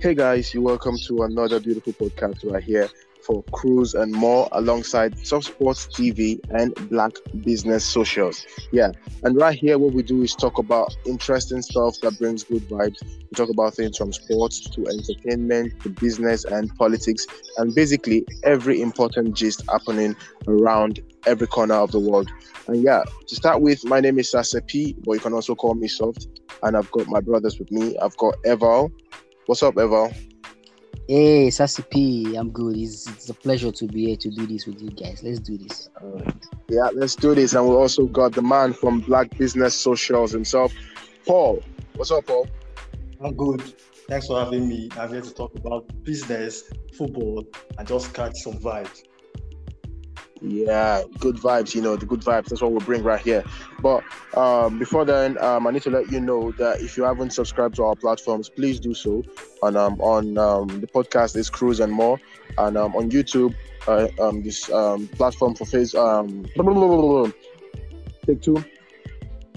Hey guys, you're welcome to another beautiful podcast right here for Cruise and more alongside Soft Sports TV and Black Business Socials. Yeah, and right here, what we do is talk about interesting stuff that brings good vibes. We talk about things from sports to entertainment to business and politics, and basically every important gist happening around every corner of the world. And yeah, to start with, my name is Sase P, but you can also call me Soft. And I've got my brothers with me. I've got Eval. What's up, Eval? Hey, Sassy P, I'm good. It's, it's a pleasure to be here to do this with you guys. Let's do this. Uh, yeah, let's do this. And we also got the man from Black Business Socials himself, Paul. What's up, Paul? I'm good. Thanks for having me. I'm here to talk about business, football, and just catch some vibes. Yeah, good vibes, you know, the good vibes. That's what we bring right here. But um, before then, um, I need to let you know that if you haven't subscribed to our platforms, please do so. And um, on um, the podcast is Cruise and More. And um, on YouTube, uh, um, this um, platform for face. Um, take two.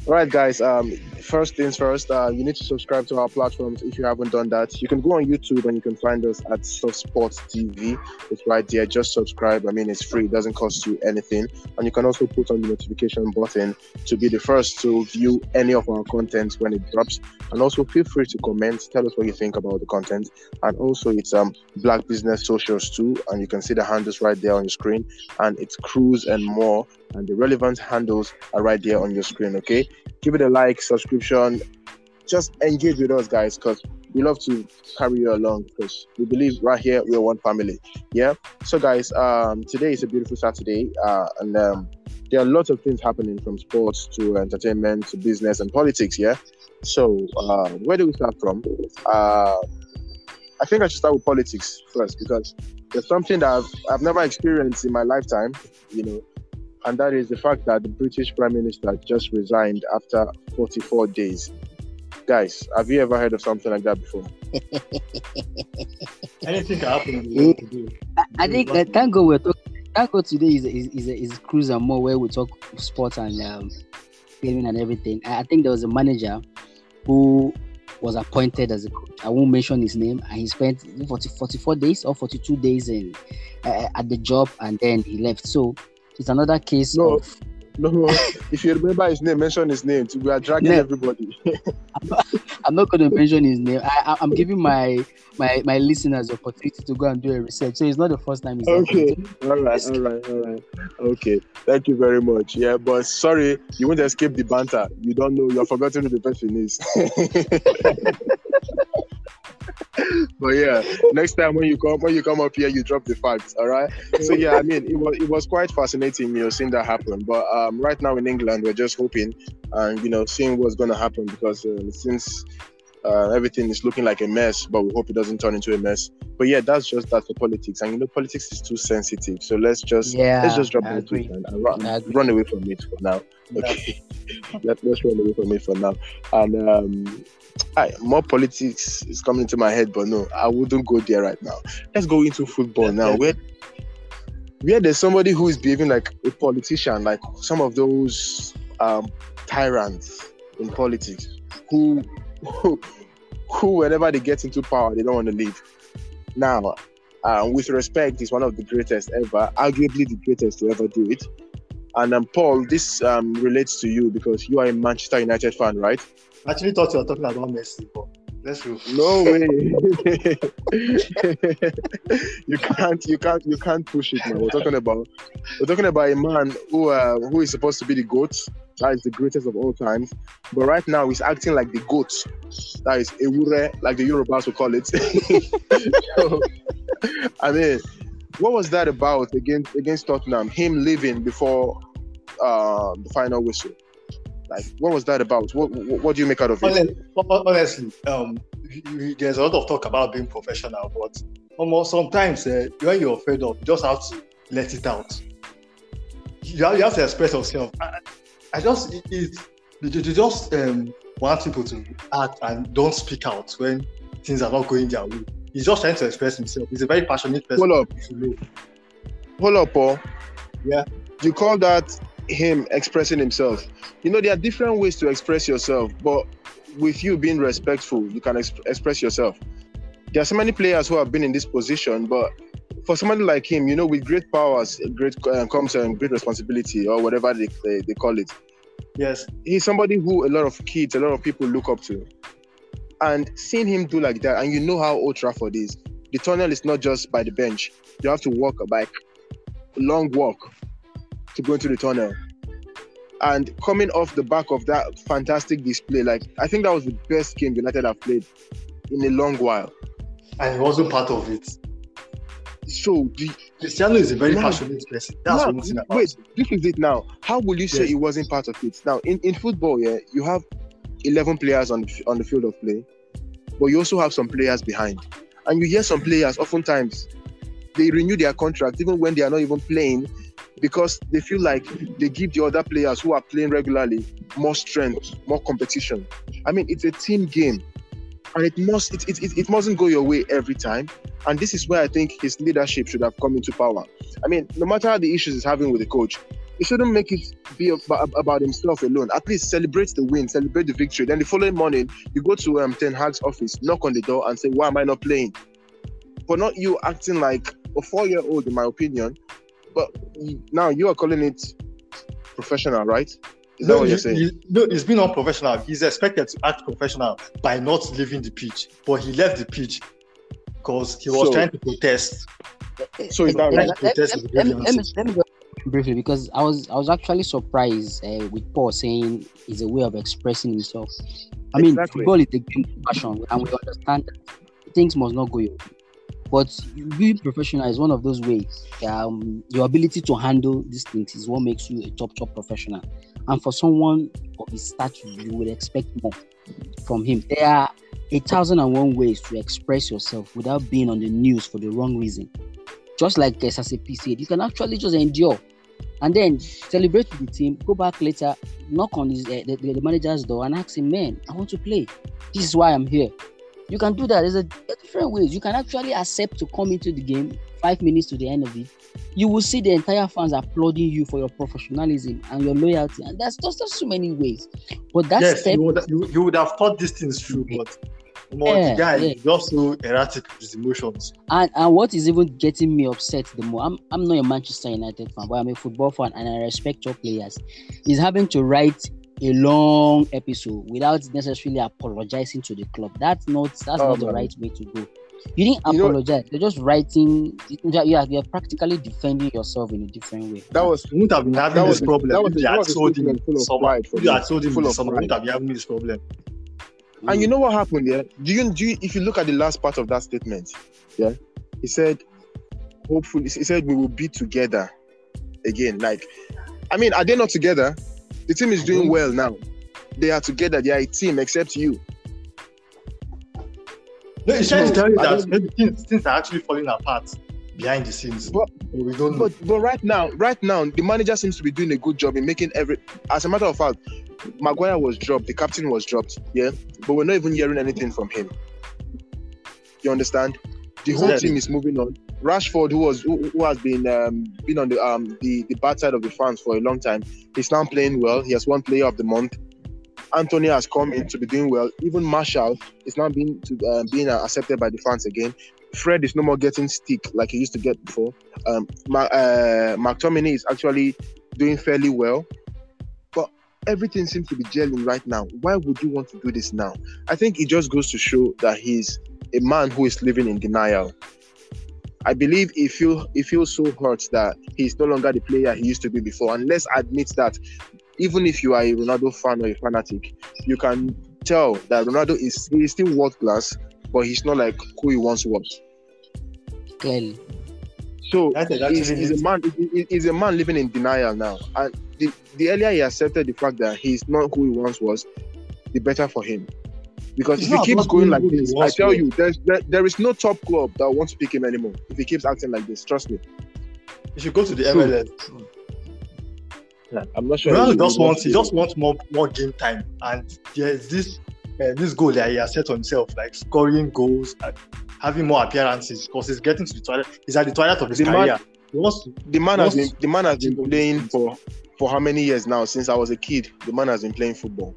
All right, guys. Um, first things first, uh, you need to subscribe to our platforms if you haven't done that. You can go on YouTube and you can find us at Sports TV. It's right there. Just subscribe. I mean, it's free. It doesn't cost you anything. And you can also put on the notification button to be the first to view any of our content when it drops. And also feel free to comment. Tell us what you think about the content. And also, it's um Black Business Socials too, and you can see the handles right there on your screen. And it's Cruise and more and the relevant handles are right there on your screen. Okay, give it a like, subscription, just engage with us, guys, because we love to carry you along because we believe right here we're one family. Yeah. So, guys, um, today is a beautiful Saturday, uh, and um, there are lots of things happening from sports to entertainment to business and politics. Yeah. So, uh, where do we start from? Uh, I think I should start with politics first because there's something that I've, I've never experienced in my lifetime. You know, and that is the fact that the British Prime Minister just resigned after 44 days. Guys, have you ever heard of something like that before? Anything can happen. I, I think uh, thank God we're talking. Thank God today is is is, is cruise and more where we talk sports and um, gaming and everything. I, I think there was a manager who was appointed as a coach. I won't mention his name, and he spent 40, 44 days or 42 days in uh, at the job, and then he left. So it's another case No, of no. if you remember his name, mention his name. We are dragging No. everybody. I'm not going to mention his name. I, I'm giving my my my listeners the opportunity to go and do a research. So it's not the first time. Okay. all right, all right, all right. Okay, thank you very much. Yeah, but sorry, you won't escape the banter. You don't know. You're forgetting who the person is. but yeah, next time when you come when you come up here, you drop the facts. All right. So yeah, I mean, it was it was quite fascinating, you know, seeing that happen. But um, right now in England, we're just hoping and you know seeing what's going to happen because um, since uh, everything is looking like a mess, but we hope it doesn't turn into a mess. But yeah, that's just that for politics, and you know, politics is too sensitive. So let's just Yeah, let's just drop I into it agree. and, and run, run away from it for now. Okay, Let, let's run away from it for now. And um, I, more politics is coming into my head, but no, I wouldn't go there right now. Let's go into football now. Where where there's somebody who is behaving like a politician, like some of those um, tyrants in politics who, who, who, whenever they get into power, they don't want to leave. Now, uh, with respect, he's one of the greatest ever, arguably the greatest to ever do it. And um, Paul, this um, relates to you because you are a Manchester United fan, right? I actually thought you were talking about Messi, but let's go. No way. you can't, you can't, you can't push it, man. We're talking about, we're talking about a man who, uh, who is supposed to be the goat. That is the greatest of all times. But right now, he's acting like the goat. That is Ewure, like the Yorubas would call it. so, I mean, what was that about against against Tottenham? Him leaving before uh, the final whistle. Like, what was that about? What, what what do you make out of it? Honest- Honestly, um, there's a lot of talk about being professional, but almost sometimes uh, when you're fed up, you just have to let it out. You have, you have to express yourself. I, I just it, it you, just um, want people to act and don't speak out when things are not going their way. He's just trying to express himself. He's a very passionate person. Hold up. if you know. Hold up, Paul. Yeah. You call that him expressing himself? You know, there are different ways to express yourself, but with you being respectful, you can exp- express yourself. there are so many players who have been in this position, but for somebody like him, you know, with great powers, great uh, comes and great responsibility, or whatever they, they, they call it. Yes. He's somebody who a lot of kids, a lot of people look up to. And seeing him do like that, and you know how Old Trafford is, the tunnel is not just by the bench. You have to walk a bike, long walk to go into the tunnel. And coming off the back of that fantastic display, like I think that was the best game United have played in a long while. And he wasn't part of it. So the, Cristiano is a very Now- passionate person. That's now, one wait, this is it now. How will you say Yes. he wasn't part of it? Now, in, in football, yeah, you have 11 players on the, on the field of play, but you also have some players behind. And you hear some players oftentimes they renew their contract even when they are not even playing because they feel like they give the other players who are playing regularly more strength, more competition. I mean, it's a team game, and it must it, it, it, mustn't go your way every time. And this is where I think his leadership should have come into power. I mean, no matter how the issues he's having with the coach, he shouldn't make it be about, about himself alone. At least celebrate the win, celebrate the victory. Then the following morning, you go to um, Ten Hag's office, knock on the door, and say, "Why am I not playing?" But not you acting like a four-year-old, in my opinion. But now you are calling it professional, right? Is that No, what you're saying? he- no, he's been unprofessional. He's expected to act professional by not leaving the pitch, but he left the pitch because he was So- trying to protest. So is that Let- right? Let's protest let, me- let, me, let me go briefly because I was I was actually surprised uh, with Paul saying it's a way of expressing himself. I mean, Exactly. football is a game of passion, and we understand that things must not go your way. But being professional is one of those ways. Um, your ability to handle these things is what makes you a top top professional. And for someone of his stature, you would expect more from him. There are a thousand and one ways to express yourself without being on the news for the wrong reason. Just like SSAP said, you can actually just endure and then celebrate with the team, go back later, knock on his, uh, the, the manager's door and ask him, man, I want to play. This is why I'm here. You can do that. There's a, are different ways. You can actually accept to come into the game five minutes to the end of it. You will see the entire fans applauding you for your professionalism and your loyalty. And that's just, so many ways. But that yes, step you would, you, you would have thought these things through, but more Yeah, guy yeah. just so erratic with his emotions. And and what is even getting me upset the more, I'm I'm not a Manchester United fan, but I'm a football fan and I respect your players. Is having to write a long episode without necessarily apologizing to the club. That's not that's Oh, not the right way to go. You didn't You know- apologize. You're just writing. Yeah, you're practically defending yourself in a different way. That was You wouldn't have been having That this was- problem that was- if you that had was a sold him statement full in of summer. for If you me. had sold him Full in summer, you pride. wouldn't have been having this problem. And you know what happened there? Do you do you, if you look at the last part of that statement, yeah, he said, hopefully, he said we will be together again. Like, I mean, are they not together? The team is doing well now. They are together. They are a team, except you. No, it's trying to tell you I that maybe things, things are actually falling apart behind the scenes. But- But we don't know. But but right now, right now, the manager seems to be doing a good job in making every. As a matter of fact, Maguire was dropped. The captain was dropped. Yeah, but we're not even hearing anything from him. You understand? The whole team is moving on. Rashford, who was who, who has been um, been on the um the, the bad side of the fans for a long time, he's now playing well. He has won Player of the Month. Antony has come in to be doing well. Even Martial is now being to uh, being uh, accepted by the fans again. Fred is no more getting stick like he used to get before. Um, Ma- uh, McTominay is actually doing fairly well, but everything seems to be gelling right now. Why would you want to do this now? I think it just goes to show that he's a man who is living in denial. I believe he feel he feels so hurt that he's no longer the player he used to be before. And let's admit that even if you are a Ronaldo fan or a fanatic, you can tell that Ronaldo is he is still world class, but he's not like who he once was. Clearly. So United he's, actually he's a man. he- he- He's a man living in denial now, and the, the earlier he accepted the fact that he's not who he once was, the better for him. Because He's if he keeps going like this, I tell was. you, there's there, there is no top club that wants to pick him anymore. If he keeps acting like this, trust me. You should go to the So- MLS. I'm not sure. Ronaldo he just wants he want just wants more more game time, and there's this uh, this goal that he has set on himself, like scoring goals, and having more appearances, because he's getting to the toilet. He's at the toilet of his The man- career. He wants to, the man has been the man has been playing for for how many years now? Since I was a kid, the man has been playing football.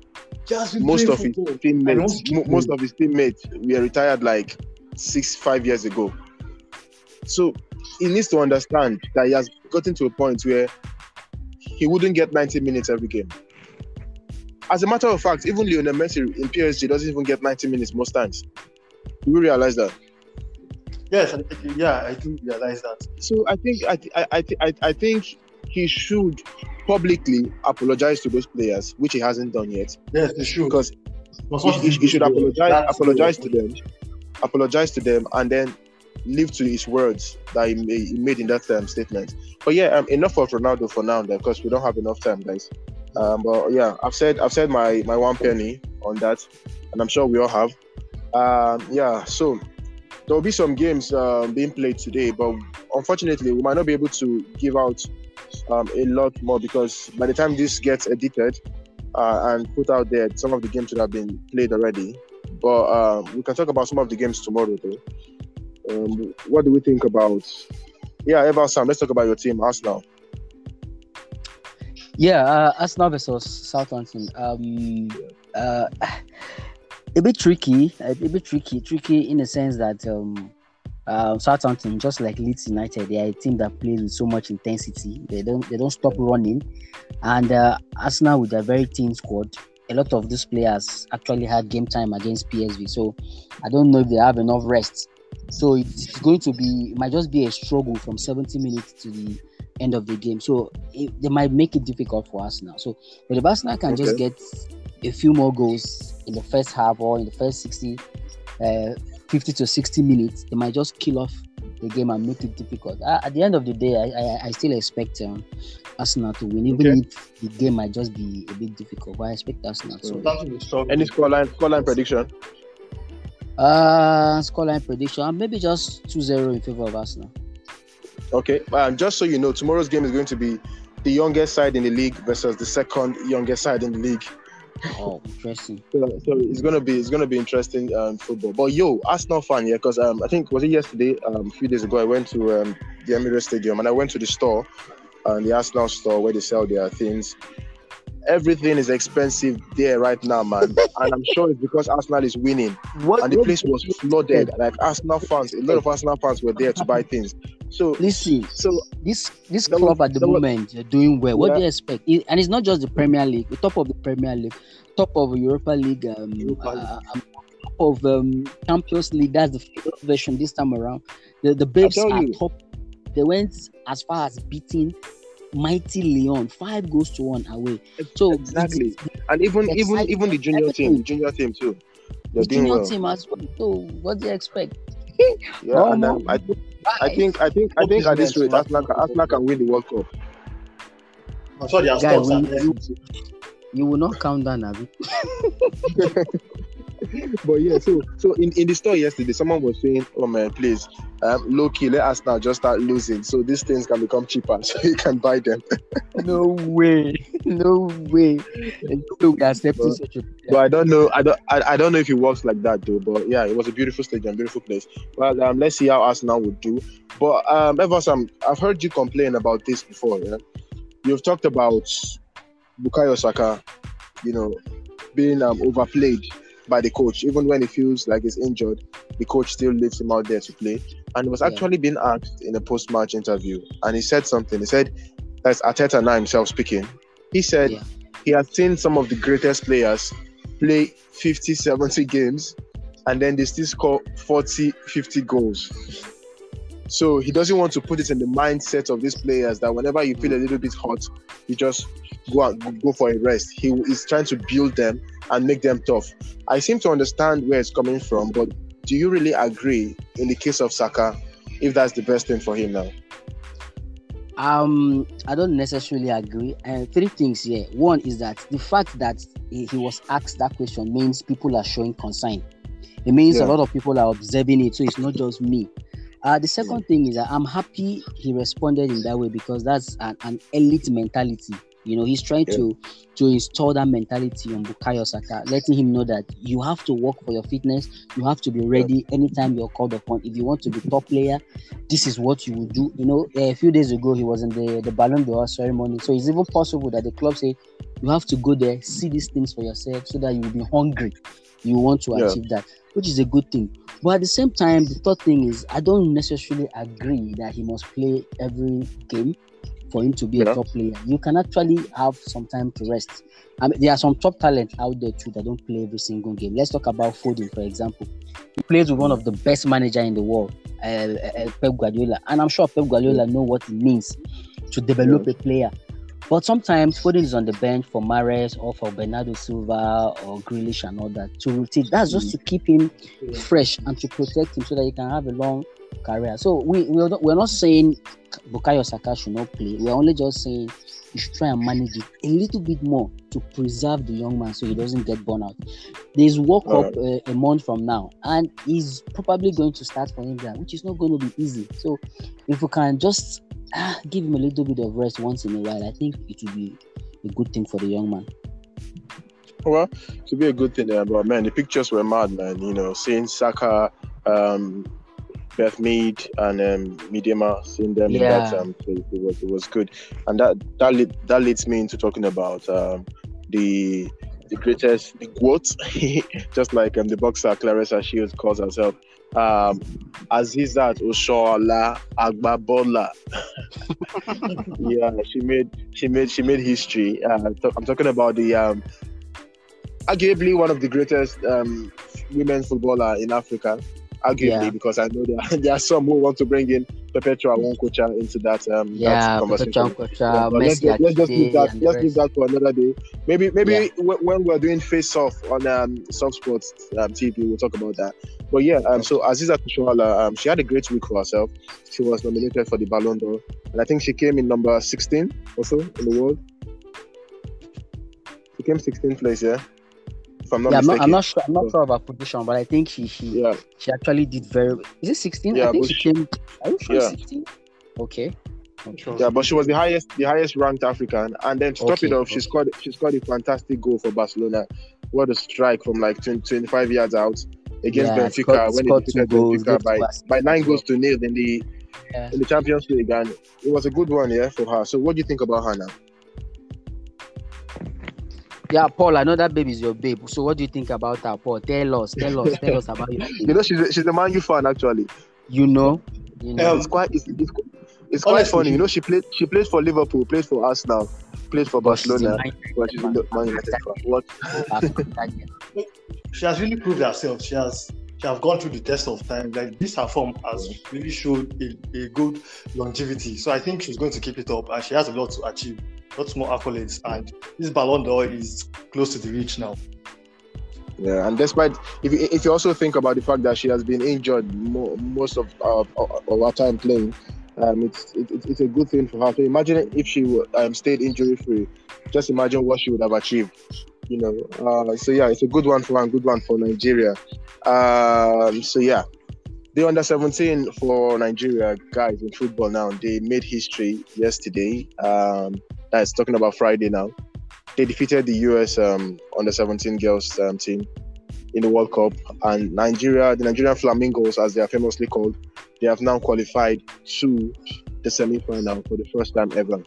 He Most of his teammates, wants to mo- keep most of his teammates, were retired like six, five years ago. So he needs to understand that he has gotten to a point where he wouldn't get 90 minutes every game. As a matter of fact, even Lionel Messi in PSG doesn't even get 90 minutes most times. Do you realize that? Yes, yeah, I do realize that. So I think I I I, I think he should publicly apologize to those players, which he hasn't done yet. Yes, he should. Because he, he, he, should apologize apologize to them, apologize to them, and then live to his words that he, he made in that um, statement. But yeah, um, enough of Ronaldo for now, because we don't have enough time, guys. Um, but yeah, I've said I've said my my one penny on that, and I'm sure we all have. Um, yeah, so there will be some games um, being played today, but unfortunately, we might not be able to give out um, a lot more because by the time this gets edited uh, and put out there, some of the games should have been played already. But um, we can talk about some of the games tomorrow, though. Um, what do we think about? Yeah, Ever Sam, let's talk about your team, Arsenal. Yeah, uh, Arsenal versus Southampton. Um, uh, a bit tricky, a bit tricky, tricky in the sense that um, uh, Southampton, just like Leeds United, they are a team that plays with so much intensity. They don't they don't stop running, and uh, Arsenal with a very thin squad. A lot of these players actually had game time against PSV, so I don't know if they have enough rest. So it's going to be it might just be a struggle from 70 minutes to the end of the game. So it, they might make it difficult for Arsenal. So but if Arsenal can okay. just get a few more goals in the first half or in the first 60, uh, 50 to 60 minutes, they might just kill off the game and make it difficult. Uh, at the end of the day, I, I, I still expect um, Arsenal to win, even okay. if the game might just be a bit difficult. But I expect Arsenal to win. Any scoreline, scoreline prediction? Uh, scoreline prediction, maybe just 2-0 in favor of Arsenal. Okay, um, just so you know, tomorrow's game is going to be the youngest side in the league versus the second youngest side in the league. Oh, interesting. so, so, it's gonna be it's gonna be interesting um, football. But yo, Arsenal fan, yeah, because um, I think was it yesterday, um, a few days ago, I went to um, the Emirates Stadium and I went to the store, uh, the Arsenal store where they sell their things. Everything is expensive there right now, man, and I'm sure it's because Arsenal is winning. What, and the place was flooded. Like Arsenal fans, a lot of Arsenal fans were there to buy things. So listen, so this this club was, at the moment was, doing well. What yeah. do you expect? It, and it's not just the Premier League, the top of the Premier League, top of Europa League, um, Europa League. Uh, um, top of um, Champions League. That's the version this time around. The the Babes are you. top. They went as far as beating mighty Lyon five goals to one away. So exactly, and even even even the junior team, junior team too. The junior well. team as well. So what do you expect? yeah, oh, and um, I, think, I think I think I think at this rate, Arsenal, Arsenal can win the World Cup. I'm sure their Guy, you, you will not count down, Abby. but yeah, so so in, in the store yesterday, someone was saying, "Oh man, please, um, low key, let us now just start losing, so these things can become cheaper, so you can buy them." no way, no way. So accepting but, such a. But I don't know. I don't. I, I don't know if it works like that though. But yeah, it was a beautiful stadium, beautiful place. Well, um, let's see how Arsenal would do. But um, Evers, um, I've heard you complain about this before. Yeah, you've talked about Bukayo Saka, you know, being um, overplayed by the coach. Even when he feels like he's injured, the coach still leaves him out there to play. And he was actually yeah. being asked in a post match interview, and he said something. He said, that's Arteta now himself speaking. He said yeah. he has seen some of the greatest players play 50, 70 games, and then they still score 40, 50 goals. So he doesn't want to put it in the mindset of these players that whenever you feel a mm. little bit hot, you just go and go for a rest. He is trying to build them and make them tough. I seem to understand where it's coming from, but do you really agree in the case of Saka if that's the best thing for him now? Um, I don't necessarily agree. And uh, three things here. One is that the fact that he, he was asked that question means people are showing concern. It means yeah. a lot of people are observing it, so it's not just me. Uh, the second thing is that I'm happy he responded in that way because that's an, an elite mentality. You know, he's trying yeah. to to install that mentality on Bukayo Saka, letting him know that you have to work for your fitness. You have to be ready anytime you're called upon. If you want to be top player, this is what you will do. You know, a few days ago he was in the the Ballon d'Or ceremony, so it's even possible that the club say you have to go there, see these things for yourself, so that you will be hungry. You want to yeah. achieve that, which is a good thing. But at the same time, the third thing is I don't necessarily agree that he must play every game for him to be Yeah. a top player. You can actually have some time to rest. I mean, there are some top talent out there too that don't play every single game. Let's talk about Foden, for example. He plays with one of the best manager in the world, uh, uh, Pep Guardiola, and I'm sure Pep Guardiola know what it means to develop a player. But sometimes Foden is on the bench for Mahrez or for Bernardo Silva or Grealish and all that to rotate. That's just to keep him fresh and to protect him so that he can have a long career. So we we're not, we're not saying Bukayo Saka should not play. We're only just saying you should try and manage it a little bit more to preserve the young man so he doesn't get burnt out. There's World Cup uh, a month from now, and he's probably going to start for England, which is not going to be easy. So if we can just ah, give him a little bit of rest once in a while, I think it will be a good thing for the young man. Well, it would be a good thing there, but man, the pictures were mad, man. You know, seeing Saka, um, Beth Mead, and um, Miedema, seeing them in that um, place, it was it was good, and that that lead, that leads me into talking about um, the the greatest the quote, just like um, the boxer Claressa Shields calls herself, um, Asisat Oshoala Agbabola. yeah, she made she made she made history. Uh, I'm talking about the um, arguably one of the greatest um, women footballer in Africa. Arguably, Yeah. because I know there are, there are some who want to bring in Perpetua Nkwocha into that um that Yeah, conversation. Yeah, Chankocha, but let's, just, let's just leave that. Let's leave that for another day. Maybe, maybe Yeah. w- when we're doing face off on um, Soft Sports um, TV, we'll talk about that. But yeah, um, so Asisat Oshoala, um, she had a great week for herself. She was nominated for the Ballon d'Or, and I think she came in number 16 or so in the world. She came 16th place, yeah. If I'm not yeah, mistaken. I'm not sure. I'm not sure of her position, but I think she she Yeah, she actually did very. Is it 16? Yeah, I think but she came. Are you sure yeah. 16? Okay. Okay. yeah, but she was the highest, the highest ranked African. And then to top Okay, it off, she scored, she scored a fantastic goal for Barcelona. What a strike from like 20, 25 yards out against Yeah, Benfica scored- when scored they defeated goals, Benfica gave by, by nine goals to nil in the Yeah. in the Champions League, and it was a good one, yeah, for her. So, what do you think about her now? Yeah, Paul, I know that baby is your babe. So what do you think about her, Paul? Tell us, tell us, tell us about your You know, she's a, she's a Man U fan actually. You know, you know. Um, It's quite it's, it's, it's quite Honestly, funny. You know, she played she plays for Liverpool, plays for Arsenal, plays for but she's a Barcelona, but she's a. Man United fan. What? She has really proved herself. She has she has gone through the test of time. Like this her form has really showed a, a good longevity. So I think she's going to keep it up and she has a lot to achieve, lots more accolades. And this Ballon d'Or is close to the reach now. Yeah, and despite if you, if you also think about the fact that she has been injured mo- most of of, of her time playing, um, it's it, it's- a good thing for her. So imagine if she um, stayed injury free. Just imagine what she would have achieved. You know. Uh, so yeah, it's a good one for and good one for Nigeria. Um, so yeah, the under 17 for Nigeria guys in football now they made history yesterday. Um, that's talking about Friday now they defeated the US um, under 17 girls um, team in the World Cup, and Nigeria, the Nigerian Flamingos, as they are famously called, they have now qualified to the semi-final for the first time ever.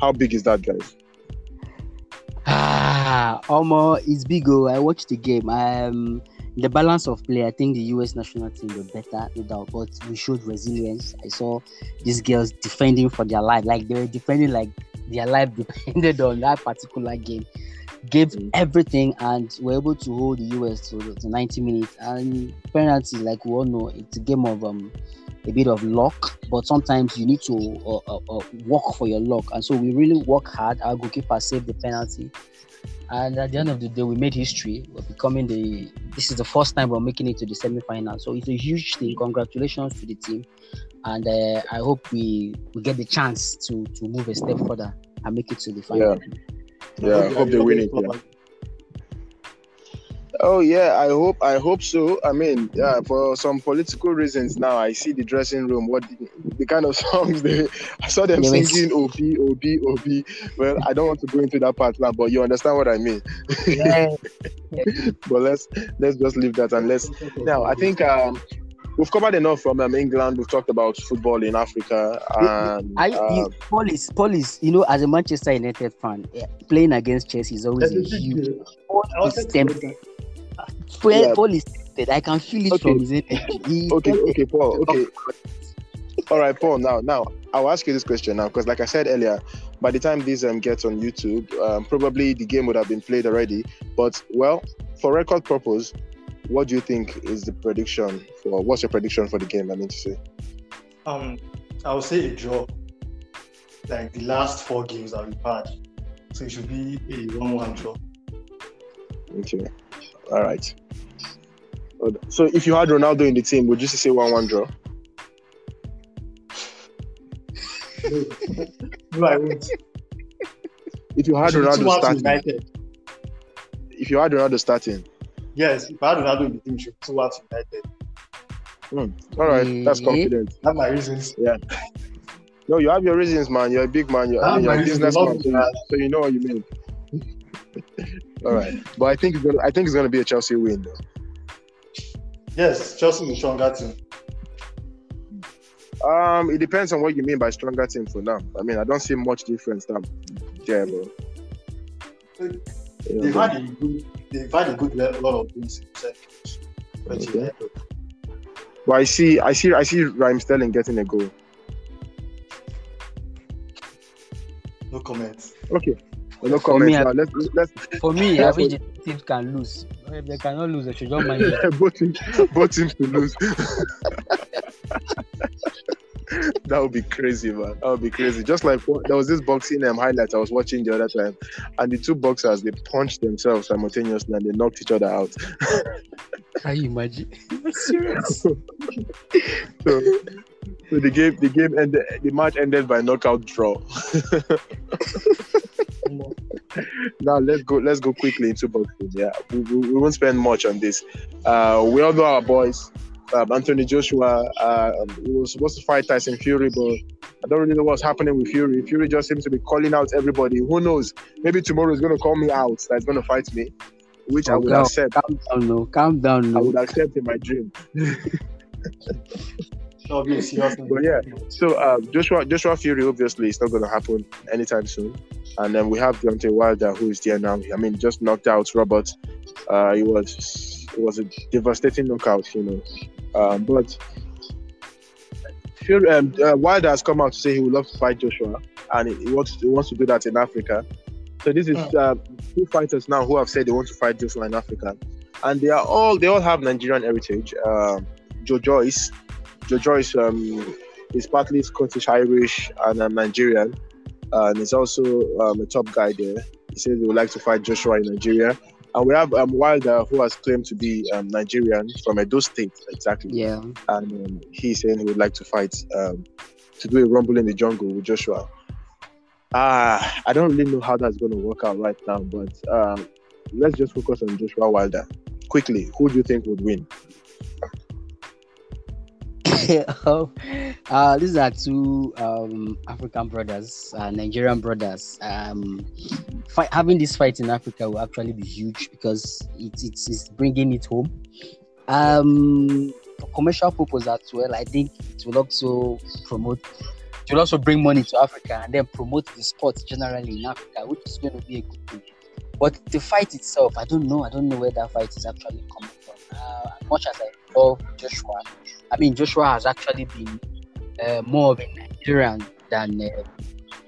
How big is that, guys? Ah, Omo, it's big. Oh, I watched the game. Um, the balance of play, I think the US national team were better, no doubt, but we showed resilience. I saw these girls defending for their life, like they were defending like their life depended on that particular game. Gave Mm. everything and were able to hold the US to, to 90 minutes. And penalty, like we all know, it's a game of um a bit of luck, but sometimes you need to uh, uh, uh, work for your luck. And so we really work hard. Our goalkeeper saved the penalty. And at the end of the day, we made history. We're becoming the. This is the first time we're making it to the semi-final, so it's a huge thing. Congratulations to the team, and uh, I hope we we get the chance to to move a step further and make it to the final. Yeah, I hope they win it. yeah. Oh yeah, I hope I hope so. I mean, yeah, for some political reasons now, I see the dressing room. What the, the kind of songs they I saw them singing "OB OB OB." Well, I don't want to go into that part now, but you understand what I mean. Yeah. But let's let's just leave that and let's now. I think um, we've covered enough from um, England. We've talked about football in Africa, and I, um, you, police, police. You know, as a Manchester United fan, eh, playing against Chelsea is always a huge. is wanted to tempted. say that. Play, Yeah. Paul is excited. I can feel it Okay. from his energy. Okay, okay, Paul. Okay. All right, Paul. Now, now, I'll ask you this question now, because like I said earlier, by the time this um gets on YouTube, um, probably the game would have been played already. But well, for record purpose, what do you think is the prediction for? What's your prediction for the game? I mean to say. Um, I would say a draw. Like the last four games that we've had, so it should be a one-one draw. Okay. All right. So if you had Ronaldo in the team, would you say one-one draw? No, I won't. If you had It should be Ronaldo starting, United. if you had Ronaldo starting, Yes, if I had Ronaldo in the team, should be two one to United. all right, that's Mhm. confident. That's my reasons. Yeah. No, you have your reasons, man. You're a big man. You're, I mean, you're a my reasons, businessman, so, so you know what you mean. All right, but I think it's gonna, I think it's gonna be a Chelsea win. Though. Yes, Chelsea is stronger team. Um, it depends on what you mean by stronger team for now. I mean, I don't see much difference that there, bro. They've had a good, they've had a good lot of wins. But Okay. But I see, I see, I see Raheem Sterling getting a goal. no comments. Okay, no For comments. me, I- now. Let's let's For me, Yeah, I wish the teams can lose. If they cannot lose, they should just mind it. both teams, both teams to lose. that would be crazy, man. That would be crazy. Just like what, there was this boxing um, highlight I was watching the other time, and the two boxers they punched themselves simultaneously and they knocked each other out. Can you imagine? Serious? so, so the game, the game ended, the match ended by knockout draw. Now let's go. Let's go quickly into boxing. Yeah, we, we, we won't spend much on this. Uh, we all know our boys. Um, Anthony Joshua. Uh, um, was supposed to fight Tyson Fury, but I don't really know what's happening with Fury. Fury just seems to be calling out everybody. Who knows? Maybe tomorrow is going to call me out. That's going to fight me, which I Oh, would God. accept. Calm down, no. Calm down, no. I would accept in my dream. That would be a serious thing. But yeah, So uh, Joshua Joshua Fury obviously is not going to happen anytime soon, and then we have Deontay Wilder who is there now. I mean, just knocked out Robert. Uh, it was it was a devastating knockout, you know. Um, but Fury, um, uh, Wilder has come out to say he would love to fight Joshua, and he, he wants he wants to do that in Africa. So this is uh, two fighters now who have said they want to fight Joshua in Africa, and they are all they all have Nigerian heritage. Um, Joe Joyce, Joe Joyce um, is partly Scottish, Irish, and um, Nigerian, and he's also um, a top guy there. He says he would like to fight Joshua in Nigeria. And we have um, Wilder, who has claimed to be um, Nigerian from Edo State, exactly. Yeah. And um, he's saying he would like to fight, um, to do a rumble in the jungle with Joshua. Ah, I don't really know how that's going to work out right now, but um, let's just focus on Joshua Wilder. Quickly, who do you think would win? oh, uh, these are two um, African brothers, uh, Nigerian brothers. Um, having this fight in Africa will actually be huge because it's it's, it's bringing it home. Um, commercial purpose as well, I think it will also promote. It will also bring money to Africa and then promote the sport generally in Africa, which is going to be a good thing. But the fight itself, I don't know. I don't know where that fight is actually coming from. Uh, as much as I love Joshua, I mean, Joshua has actually been uh, more of a Nigerian than uh,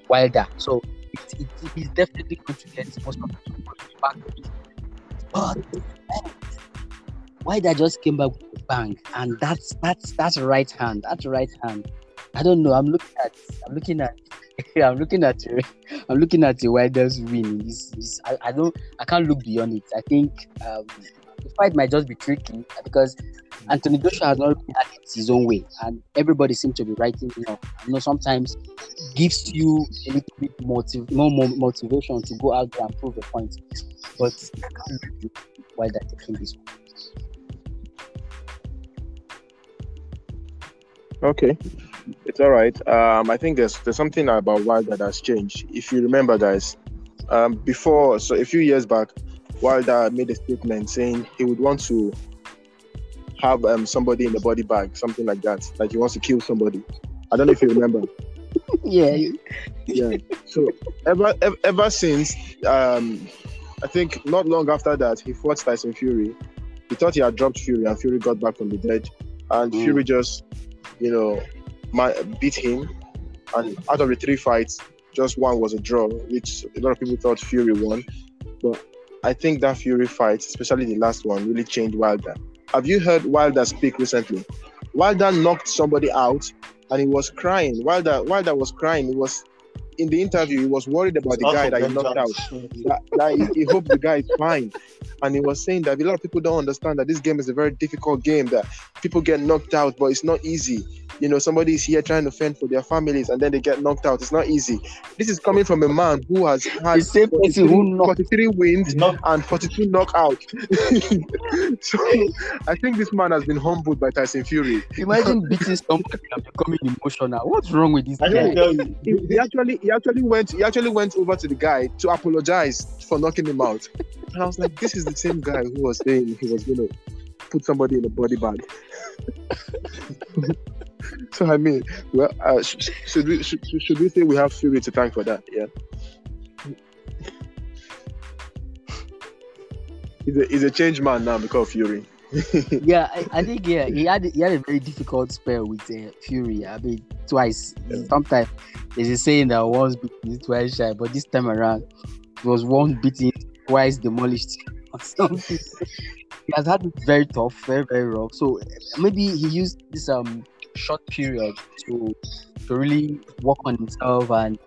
Wilder. So it, it, he's definitely going to get most of the people back. But Wilder just came back with a bang, and that's that's that's right hand. That's right hand. I don't know. I'm looking at. I'm looking at. I'm looking at. I'm looking at the Wilder's win. in This, this I, I don't. I can't look beyond it. I think um, the fight might just be tricky because Anthony Joshua has not really had it his own way, and everybody seems to be writing. I know sometimes gives you a little bit motiv- more, more motivation to go out there and prove a point, but I can't why that taking this one. Okay, it's all right. Um, I think there's there's something about Wilder has changed. If you remember, guys, um, before so a few years back, Wilder made a statement saying he would want to have um, somebody in the body bag, something like that. Like he wants to kill somebody. I don't know if you remember. Yeah, yeah. So ever ever, ever since, um, I think not long after that, he fought Tyson Fury. he thought he had dropped Fury, and Fury got back from the dead, and Mm. Fury just, you know, ma- beat him. And out of the three fights, just one was a draw, which a lot of people thought Fury won. But I think that Fury fight, especially the last one, really changed Wilder. Have you heard Wilder speak recently? Wilder knocked somebody out, and he was crying. Wilder, Wilder was crying. He was in the interview. He was worried about the guy that he knocked out that, that he, he hoped the guy is fine. And he was saying that a lot of people don't understand that this game is a very difficult game, that people get knocked out, but it's not easy. You know, somebody is here trying to fend for their families and then they get knocked out. It's not easy. This is coming from a man who has had The same person who 43, knocked 43 wins He's not and 42 knockouts. so I think this man has been humbled by Tyson Fury. Imagine beating somebody and becoming emotional. What's wrong with this I guy? can tell. He, he actually he actually went he actually went over to the guy to apologize for knocking him out. And I was like, this is the same guy who was saying he was gonna put somebody in a body bag. so I mean, well, uh, sh- sh- should we should, should we say we have Fury to thank for that? Yeah. He's a, he's a changed man now because of Fury. yeah, I, I think yeah, he had he had a very difficult spell with uh, Fury. I mean, twice. Sometimes there's a saying that once beaten, twice shy, but this time around, it was one beating, twice demolished. Or something. he has had it very tough, very very rough. So maybe he used this um short period to to really work on himself and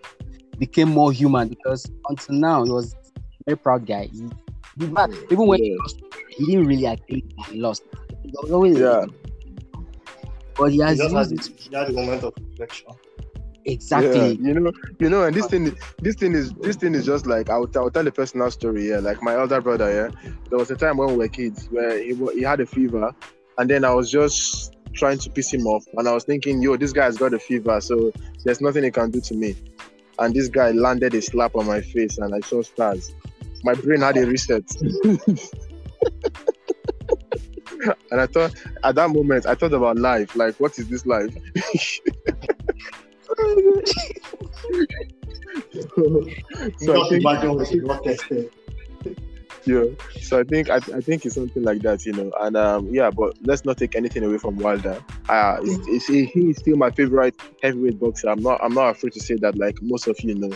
became more human because until now he was a very proud guy. He, he, even when he lost, he didn't really that he lost. He was always Yeah. but he He has had, used it he had a moment of reflection. Exactly. Yeah, you know, you know, and this thing, this thing is, this thing is just like I'll, I'll tell a personal story. Yeah, like my elder brother. Yeah, there was a time when we were kids where he he had a fever, and then I was just trying to piss him off, and I was thinking, yo, this guy's got a fever, so there's nothing he can do to me. And this guy landed a slap on my face, and I saw stars. My brain had a reset. And I thought at that moment, I thought about life. Like, what is this life? so I think, imagine what he got tested. yeah. So I think I, I think it's something like that, you know. And um, yeah, but let's not take anything away from Wilder. Uh, it's, it's, he is still my favorite heavyweight boxer. I'm not I'm not afraid to say that. Like most of you know,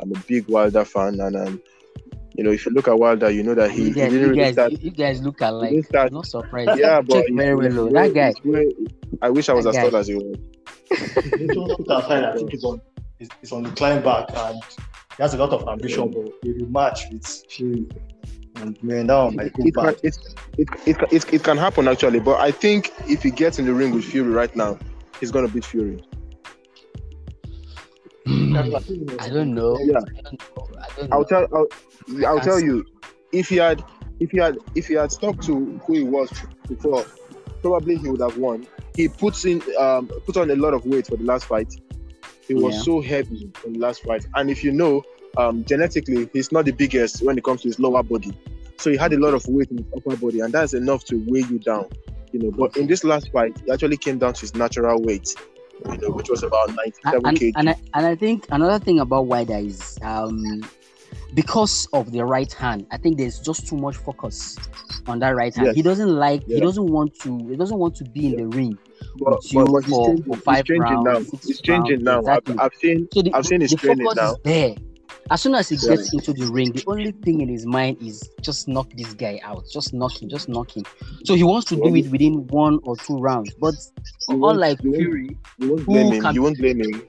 I'm a big Wilder fan, and um, you know, if you look at Wilder, you know that he, you he guys, didn't you really guys, start. you, you guys look alike. didn't start- I'm not surprised. Yeah, but very well. he's way- That guy, way- I wish I was That as guy. tall as you was. Just put aside, I think he's on, he's, he's on the climb back and he has a lot of ambition, but he will match with Fury. And man, that one might go it, can, it, it, it, it, it can happen actually, but I think if he gets in the ring with Fury right now, he's gonna beat Fury. Hmm. I don't know. Yeah. I don't know. I don't I'll tell I'll, I'll tell you if he had if he had if he had stuck to who he was before, probably he would have won. He puts in um put on a lot of weight for the last fight. He was Yeah. so heavy in the last fight, and if you know, um genetically he's not the biggest when it comes to his lower body. So he had a lot of weight in his upper body, and that's enough to weigh you down. You know, but in this last fight, he actually came down to his natural weight, you know, which was about 97 and, kg. and, I, and I think another thing about Wilder is um because of the right hand, I think there's just too much focus on that right hand. Yes. He doesn't like he doesn't want to he doesn't want to be in the ring but, but, but he's for- changing, for he's five changing rounds, now. He's changing rounds, now. exactly. I've, I've seen So the, I've seen his the training focus now. is there. As soon as he Yeah. gets into the ring, the only thing in his mind is just knock this guy out. Just knock him, just knock him. So he wants to do it within one or two rounds. But You unlike Fury, You won't Who blame him. You won't blame him.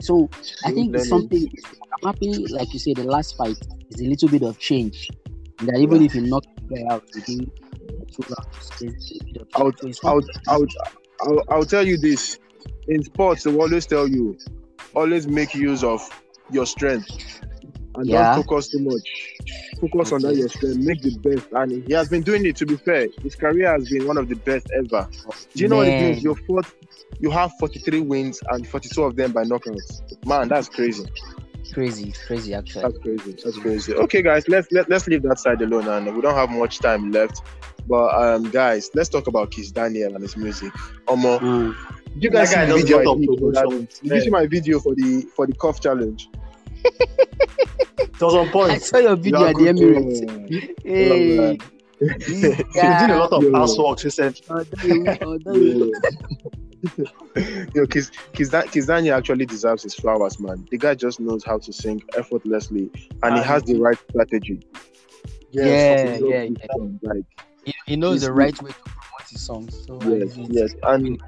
So I think it's something I'm happy, like you say, the last fight is a little bit of change. That even if you knock the out within two rounds, there's a bit of I would, change. So it's I would, something- I would, I'll, I'll tell you this. In sports, they always tell you, always make use of your strength and Yeah. don't focus too much. Focus on that Okay. your strength. Make the best, and he has been doing it. To be fair, his career has been one of the best ever. Do you know what it Man, means? You fought, you have 43 wins and 42 of them by knockouts. Man, that's crazy. crazy, crazy actually. That's crazy. That's crazy. Okay, guys, let's let, let's leave that side alone, and we don't have much time left. But um, guys, let's talk about Kizz Daniel and his music. Omo, Mm. did you guys see That guy the does video? a I did for that- promotion. Did you see my video for the for the cough challenge? It was on I point. saw your video You at the good, Emirates. Hey, He's doing a lot of euh, oh Yo. housework recently. Yo, Kiz, Kizda- Kizania actually deserves his flowers, man. The guy just knows how to sing effortlessly, and he And has the right strategy. Yeah, So, yeah, yeah. Like, He, he knows the right way to promote his songs. So yes, he's- yes, and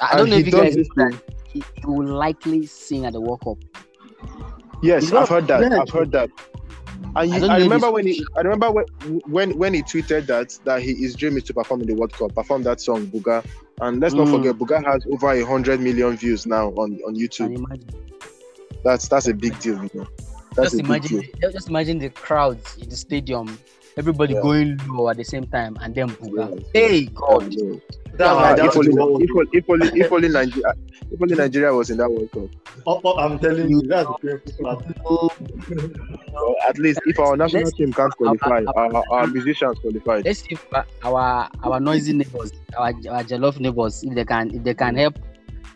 I don't and know if you does guys this he, he will likely sing at the World Cup. Yes, I've heard that. I've heard that. And I you, don't I, remember when he, I remember when, when when he tweeted that that he, his dream is to perform in the World Cup, perform that song Buga, and let's not Mm. forget Buga has over a hundred million views now on on YouTube. That's that's a big deal, you know. That's Just imagine, deal. just imagine the crowds in the stadium, everybody Yeah. going low at the same time, and then Buga. Yeah. Hey God! Yeah. That's Ah, if, only, if, only, if, only, if only Nigeria, if only Nigeria was in that World Cup. Oh, oh, I'm telling you, that's the painful at least if our national Let's- team can't qualify, our, our musicians qualified. Let's see if uh, our our noisy neighbors, our our jollof neighbors, if they can if they can help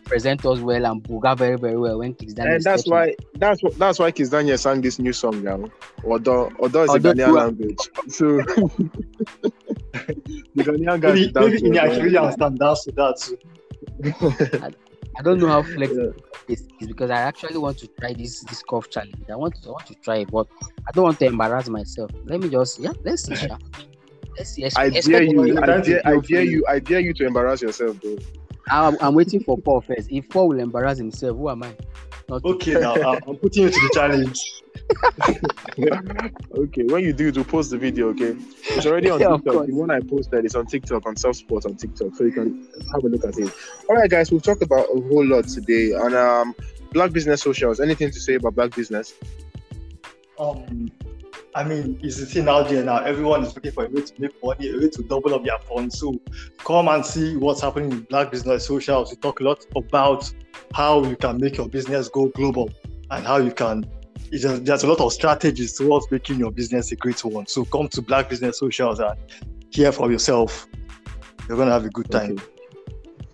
present us well and Buga very very well when Kizz And eh, that's steps why that's that's why Kizz sang this new song now. Although although it's a Ghanaian language. So the Ghanaian guys Maybe, dance maybe to in it, Nigerians can dance that too. I don't know how flexible this is because I actually want to try this this cough challenge. I want to I want to try it, but I don't want to embarrass myself. Let me just yeah, let's see. sha. Let's see. I dare you, I dare, I a dare you, I dare you to embarrass yourself, though. I'm, I'm waiting for Paul first. If Paul will embarrass himself, who am I? Not Okay, now I'm I'm putting you to the challenge. Okay, when you do, to post the video, okay? It's already on Yeah, TikTok. The one I posted is on TikTok, on Soft Sports on TikTok, so you can have a look at it. All right, guys, we've talked about a whole lot today on um, Black Business Socials. Anything to say about Black Business? Um, I mean, it's the thing out there now. Everyone is looking for a way to make money, a way to double up their funds. So come and see what's happening in Black Business Socials. We talk a lot about how you can make your business go global and how you can. Just, there's a lot of strategies towards making your business a great one. So come to Black Business Socials and hear for yourself. You're gonna have a good time. Okay.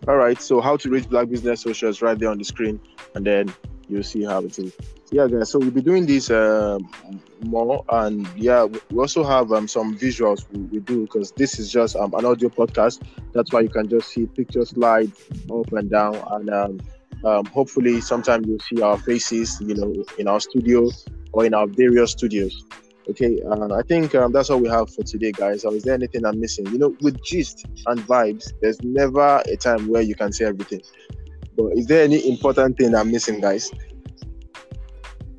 All right, so how to reach Black Business Socials right there on the screen, and then you'll see how it is. Yeah, guys. So we'll be doing this um, more, and yeah, we also have um, some visuals we, we do because this is just um, an audio podcast. That's why you can just see pictures slide up and down, and um, um, hopefully, sometime you'll see our faces, you know, in our studio or in our various studios. Okay, uh, I think um, that's all we have for today, guys. Or is there anything I'm missing? You know, with gist and vibes, there's never a time where you can say everything. But is there any important thing I'm missing, guys?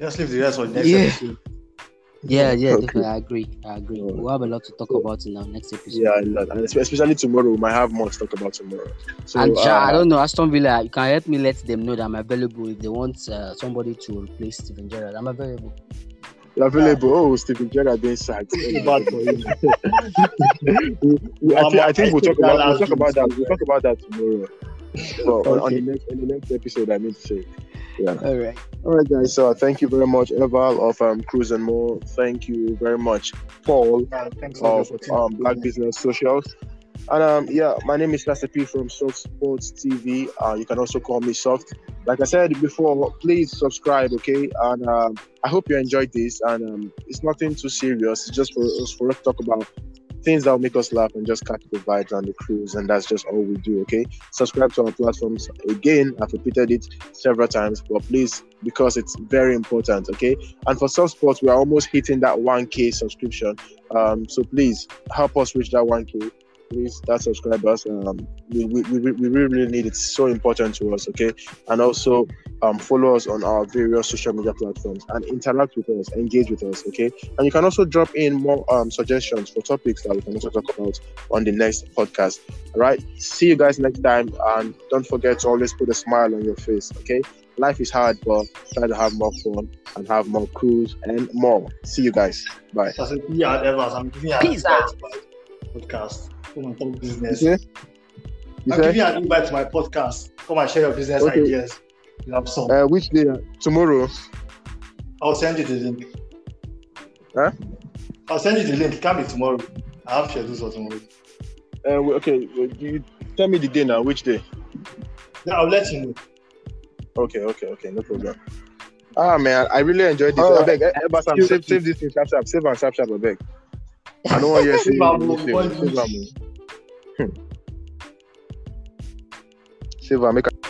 Just leave the rest for the next Yeah. episode. Yeah, yeah, Okay. definitely. I agree. I agree. Alright. We'll have a lot to talk about in our next episode. Yeah, and especially tomorrow, we might have more to talk about tomorrow. So, and Ja, I uh, don't know, Aston Villa, you can help me let them know that I'm available if they want uh, somebody to replace Steven Gerrard. I'm available. you're available. Oh, Steven Gerrard being sacked. Too bad for you. We- we- I, think, I think we'll talk about we'll talk about that. We'll talk about that tomorrow. So on, on the next on the next episode, I mean to say. Yeah. All right. All right, guys. So thank you very much, Eval of um, Cruise and More. Thank you very much, Paul Yeah, thanks for of um, opportunity. Black Business Socials. And um, yeah, my name is Sase P from Soft Sports TV. Uh, you can also call me Soft. Like I said before, please subscribe, okay? And um, I hope you enjoyed this. And um, it's nothing too serious. It's just for us for us to talk about things that will make us laugh and just catch the vibes on the cruise. And that's just all we do, okay? Subscribe to our platforms. Again, I've repeated it several times, but please, because it's very important, okay? And for Soft Sports, we are almost hitting that 1K subscription. Um, so please help us reach that 1K. Please, that subscribers. Um, we, we, we, we really, really need it. It's so important to us, okay? And also um, follow us on our various social media platforms and interact with us, engage with us, okay? And you can also drop in more um, suggestions for topics that we can also talk about on the next podcast. All right. See you guys next time. And don't forget to always put a smile on your face, okay? Life is hard, but try to have more fun and have more cruise and more. See you guys. Bye. As a PR at Evers, I'm giving you an Peace out. podcast. Come and talk business. I'm say? giving you an invite to my podcast. Come and share your business Okay. ideas. You have some. Uh, which day? Tomorrow. I'll send you the link. Huh? I'll send you the link. It can be tomorrow. I have schedules for tomorrow. Uh, okay. You tell me the day now. Which day? Then I'll let you know. Okay. Okay. Okay. No problem. Ah man, I really enjoyed this. All I beg, but Sam, save, save this in Snapchat. Save on Snapchat, I beg. I don't want you to say Save am, any oh, favor.